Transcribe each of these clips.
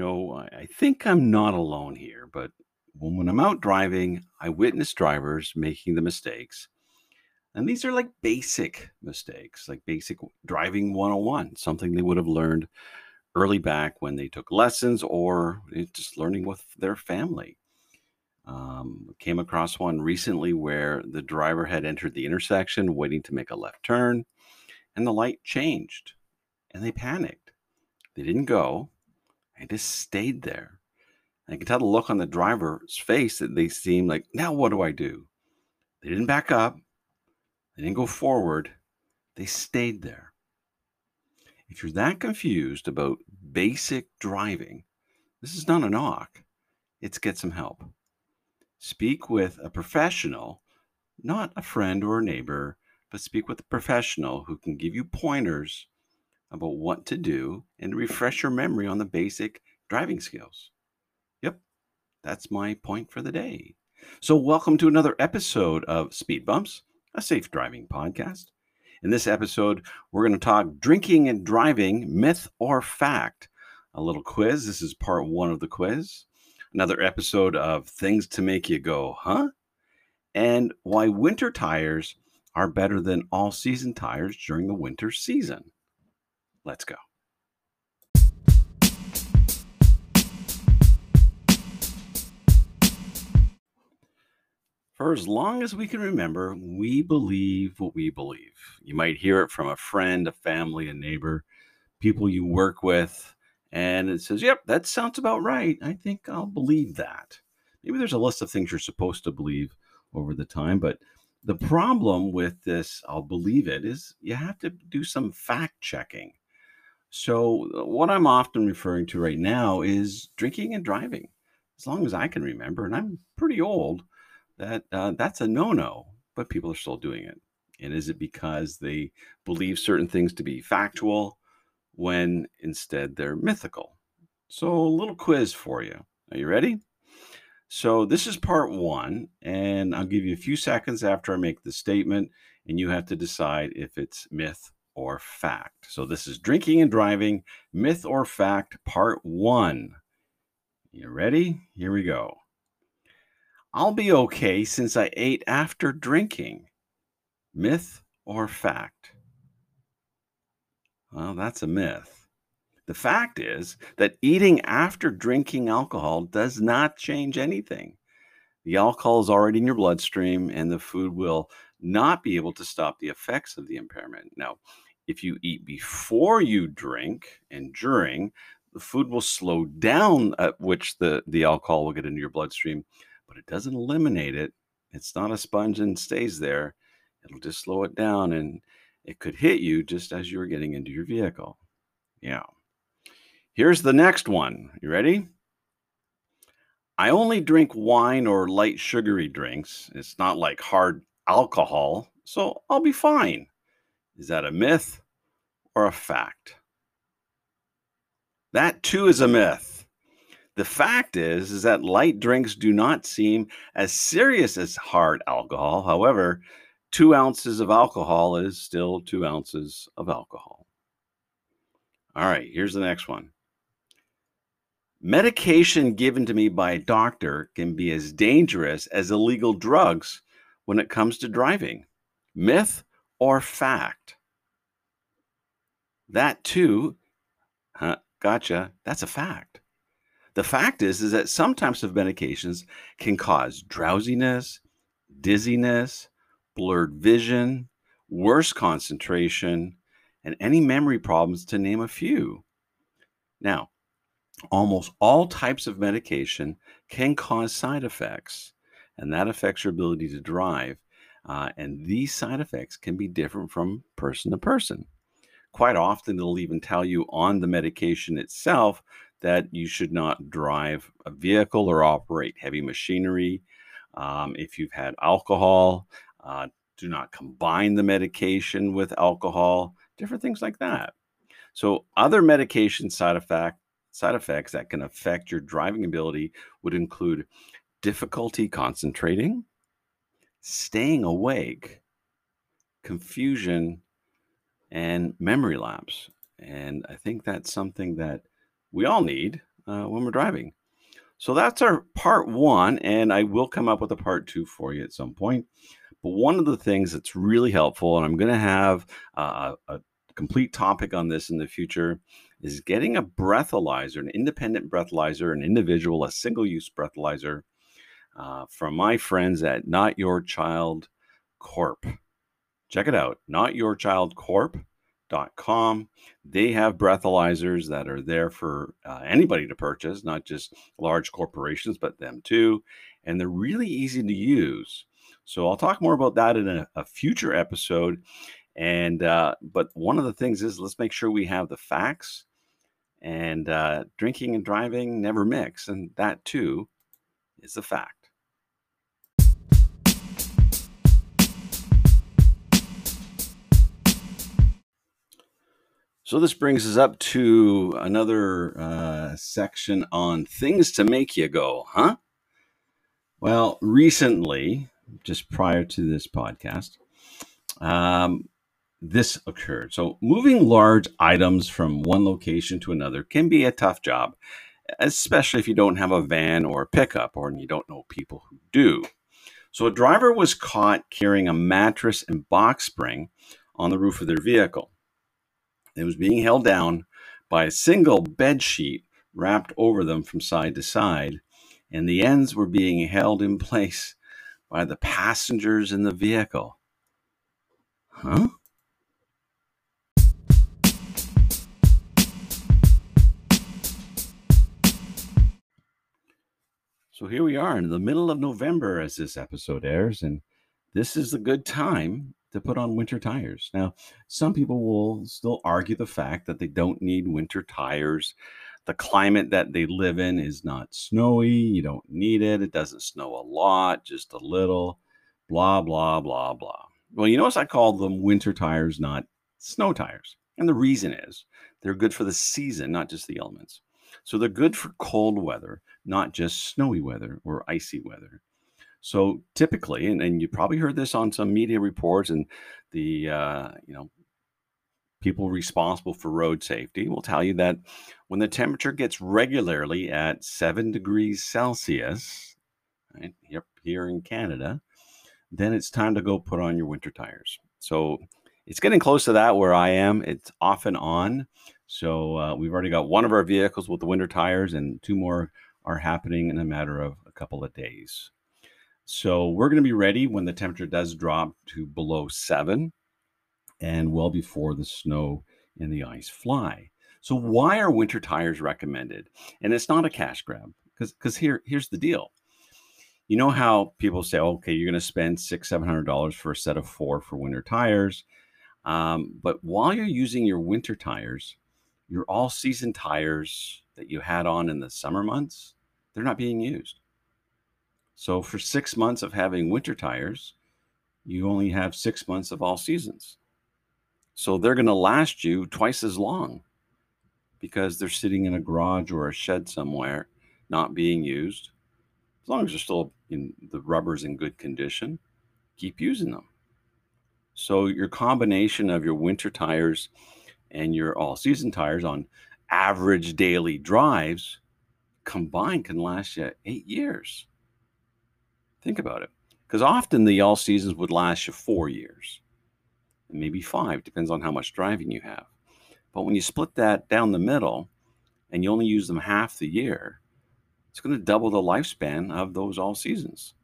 know, I I think I'm not alone here, but when, when I'm out driving, I witness drivers making the mistakes. And these are like basic mistakes, like basic driving 101, something they would have learned early back when they took lessons or eh, just learning with their family. Um, came across one recently where the driver had entered the intersection waiting to make a left turn and the light changed and they panicked. They didn't go, they just stayed there. And I could tell the look on the driver's face that they seemed like, now what do I do? They didn't back up, they didn't go forward, they stayed there. If you're that confused about basic driving, this is not a knock, it's get some help. Speak with a professional, not a friend or a neighbor, but speak with a professional who can give you pointers about what to do and refresh your memory on the basic driving skills. Yep, that's my point for the day. So, welcome to another episode of Speed Bumps, a safe driving podcast. In this episode, we're going to talk drinking and driving, myth or fact. A little quiz. This is part one of the quiz. Another episode of things to make you go, huh? And why winter tires are better than all season tires during the winter season. Let's go. For as long as we can remember, we believe what we believe. You might hear it from a friend, a family, a neighbor, people you work with, and it says, Yep, that sounds about right. I think I'll believe that. Maybe there's a list of things you're supposed to believe over the time, but the problem with this, I'll believe it, is you have to do some fact checking. So, uh, what I'm often referring to right now is drinking and driving. As long as I can remember, and I'm pretty old, that uh, that's a no-no, but people are still doing it. And is it because they believe certain things to be factual when instead they're mythical? So, a little quiz for you. Are you ready? So, this is part one, and I'll give you a few seconds after I make the statement, and you have to decide if it's myth or fact. So, this is drinking and driving, myth or fact, part one. You ready? Here we go. I'll be okay since I ate after drinking. Myth or fact? Well, that's a myth. The fact is that eating after drinking alcohol does not change anything. The alcohol is already in your bloodstream, and the food will not be able to stop the effects of the impairment. Now, if you eat before you drink and during, the food will slow down at which the, the alcohol will get into your bloodstream, but it doesn't eliminate it. It's not a sponge and stays there. It'll just slow it down and it could hit you just as you're getting into your vehicle. Yeah. Here's the next one. You ready? I only drink wine or light sugary drinks. It's not like hard alcohol, so I'll be fine. Is that a myth or a fact? That too is a myth. The fact is, is that light drinks do not seem as serious as hard alcohol. However, two ounces of alcohol is still two ounces of alcohol. All right, here's the next one. Medication given to me by a doctor can be as dangerous as illegal drugs when it comes to driving. Myth or fact? That too, huh, gotcha, that's a fact. The fact is, is that some types of medications can cause drowsiness, dizziness, blurred vision, worse concentration, and any memory problems, to name a few. Now, almost all types of medication can cause side effects, and that affects your ability to drive. Uh, and these side effects can be different from person to person. Quite often, they'll even tell you on the medication itself that you should not drive a vehicle or operate heavy machinery. Um, if you've had alcohol, uh, do not combine the medication with alcohol, different things like that. So, other medication side effect side effects that can affect your driving ability would include difficulty concentrating, staying awake, confusion, and memory lapse. And I think that's something that we all need. uh, when we're driving. So that's our part one, and I will come up with a part two for you at some point. But one of the things that's really helpful, and I'm going to have uh, a complete topic on this in the future, is getting a breathalyzer, an independent breathalyzer, an individual, a single use breathalyzer uh, from my friends at Not Your Child Corp. Check it out, notyourchildcorp.com. They have breathalyzers that are there for uh, anybody to purchase, not just large corporations, but them too. And they're really easy to use. So I'll talk more about that in a, a future episode. And uh, but one of the things is let's make sure we have the facts. And uh, drinking and driving never mix, and that too is a fact. So this brings us up to another uh, section on things to make you go, huh? Well, recently, just prior to this podcast, um, this occurred. So moving large items from one location to another can be a tough job, especially if you don't have a van or a pickup or you don't know people who do. So a driver was caught carrying a mattress and box spring on the roof of their vehicle. It was being held down by a single bed sheet wrapped over them from side to side, and the ends were being held in place by the passengers in the vehicle. Huh? So here we are in the middle of November as this episode airs, and this is a good time to put on winter tires. Now, some people will still argue the fact that they don't need winter tires. The climate that they live in is not snowy. You don't need it. It doesn't snow a lot, just a little. Blah, blah, blah, blah. Well, you notice I call them winter tires, not snow tires. And the reason is they're good for the season, not just the elements. So they're good for cold weather, not just snowy weather or icy weather. So typically, and, and you probably heard this on some media reports, and the uh, you know people responsible for road safety will tell you that when the temperature gets regularly at seven degrees Celsius, right, here, here in Canada, then it's time to go put on your winter tires. So it's getting close to that where I am. It's off and on. So uh, we've already got one of our vehicles with the winter tires, and two more are happening in a matter of a couple of days. So we're going to be ready when the temperature does drop to below seven and well before the snow and the ice fly. So why are winter tires recommended? And it's not a cash grab because because here here's the deal. You know how people say, okay, you're going to spend six seven hundred dollars for a set of four for winter tires, um, but while you're using your winter tires, your all season tires that you had on in the summer months, they're not being used. So for six months of having winter tires, you only have six months of all seasons. So they're going to last you twice as long because they're sitting in a garage or a shed somewhere, not being used. As long as they're still in the rubber's in good condition, keep using them. So your combination of your winter tires and your all season tires on average daily drives combined can last you eight years. Think about it. Because often the all seasons would last you four years, And maybe five, depends on how much driving you have. But when you split that down the middle and you only use them half the year, it's going to double the lifespan of those all seasons.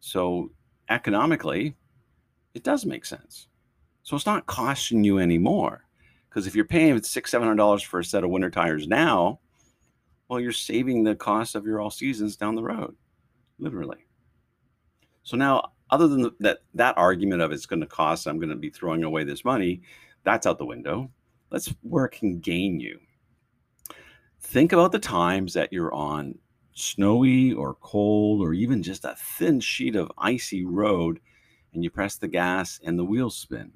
So economically, it does make sense. So it's not costing you anymore. Because if you're paying six, seven hundred dollars for a set of winter tires now, well, you're saving the cost of your all seasons down the road literally. So now, other than the, that that argument of it's going to cost, I'm going to be throwing away this money, that's out the window. Let's where it can gain you. Think about the times that you're on snowy or cold or even just a thin sheet of icy road and you press the gas and the wheels spin.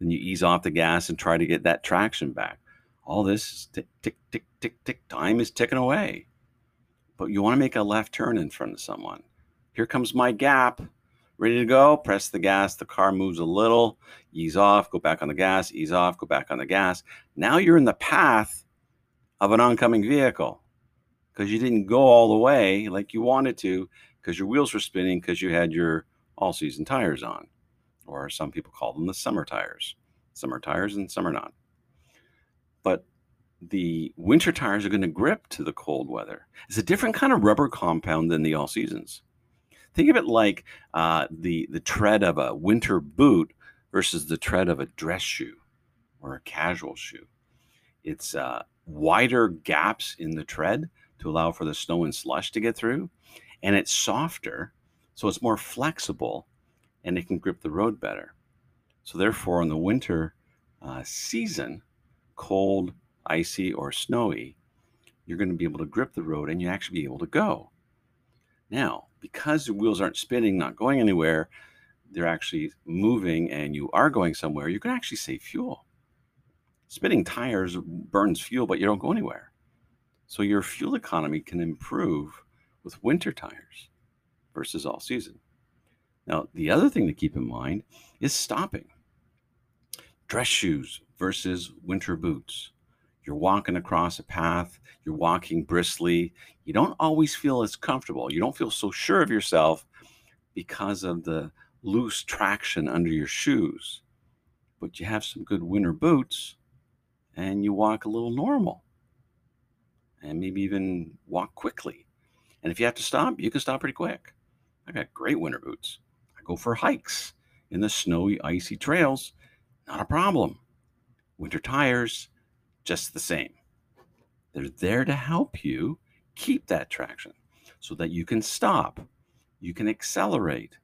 Then you ease off the gas and try to get that traction back. All this tick, tick, tick, tick, tick, time is ticking away but you want to make a left turn in front of someone. Here comes my gap. Ready to go? Press the gas. The car moves a little. Ease off. Go back on the gas. Ease off. Go back on the gas. Now you're in the path of an oncoming vehicle because you didn't go all the way like you wanted to because your wheels were spinning because you had your all season tires on, or some people call them the summer tires. Summer tires and some are not. But the winter tires are going to grip to the cold weather. It's a different kind of rubber compound than the all seasons. Think of it like uh, the the tread of a winter boot versus the tread of a dress shoe or a casual shoe. It's uh, wider gaps in the tread to allow for the snow and slush to get through, and it's softer, so it's more flexible, and it can grip the road better. So therefore, in the winter uh, season, cold, icy, or snowy, you're going to be able to grip the road and you actually be able to go. Now, because the wheels aren't spinning, not going anywhere, they're actually moving and you are going somewhere, you can actually save fuel. Spinning tires burns fuel, but you don't go anywhere. So your fuel economy can improve with winter tires versus all season. Now, the other thing to keep in mind is stopping. Dress shoes versus winter boots. You're walking across a path, you're walking briskly. You don't always feel as comfortable. You don't feel so sure of yourself because of the loose traction under your shoes. But you have some good winter boots and you walk a little normal and maybe even walk quickly. And if you have to stop, you can stop pretty quick. I got great winter boots. I go for hikes in the snowy, icy trails. Not a problem. Winter tires, just the same. They're there to help you keep that traction so that you can stop, you can accelerate,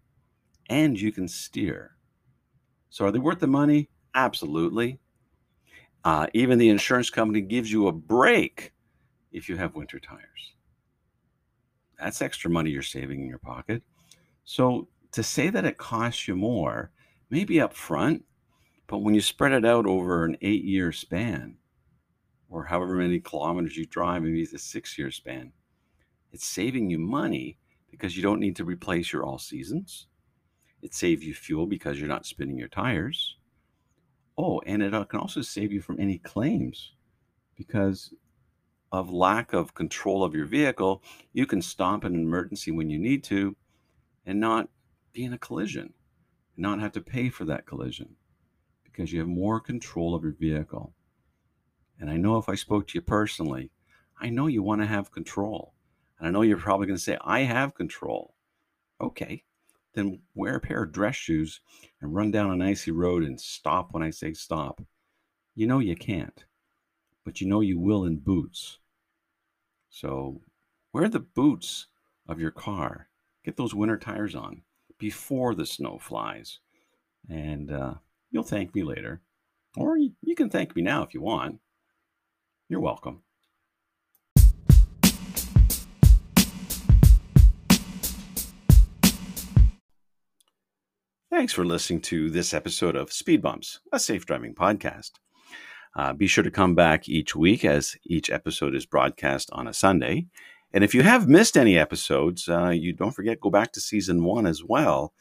and you can steer. So, are they worth the money? Absolutely. Uh, even the insurance company gives you a break if you have winter tires. That's extra money you're saving in your pocket. So, to say that it costs you more, maybe up front, but when you spread it out over an eight year span, or however many kilometers you drive, maybe it's a six year span, it's saving you money because you don't need to replace your all seasons. It saves you fuel because you're not spinning your tires. Oh, and it uh, can also save you from any claims because of lack of control of your vehicle. You can stop in an emergency when you need to and not be in a collision, not have to pay for that collision because you have more control of your vehicle. And I know if I spoke to you personally, I know you want to have control. And I know you're probably going to say, I have control. Okay, then wear a pair of dress shoes and run down an icy road and stop when I say stop. You know you can't, but you know you will in boots. So wear the boots of your car. Get those winter tires on before the snow flies. And uh, you'll thank me later. Or you, you can thank me now if you want. You're welcome. Thanks for listening to this episode of Speed Bumps, a safe driving podcast. Uh, be sure to come back each week as each episode is broadcast on a Sunday. And if you have missed any episodes, uh, you don't forget go back to season one as well,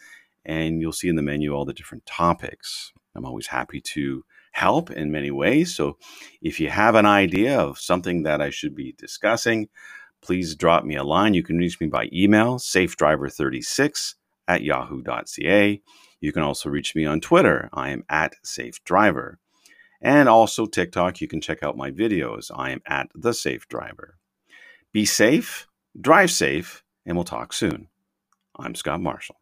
and you'll see in the menu all the different topics. I'm always happy to help in many ways. So if you have an idea of something that I should be discussing, please drop me a line. You can reach me by email, safedriver36 at yahoo.ca. You can also reach me on Twitter. I am at safedriver. And also TikTok, you can check out my videos. I am at the safe driver. Be safe, drive safe, and we'll talk soon. I'm Scott Marshall.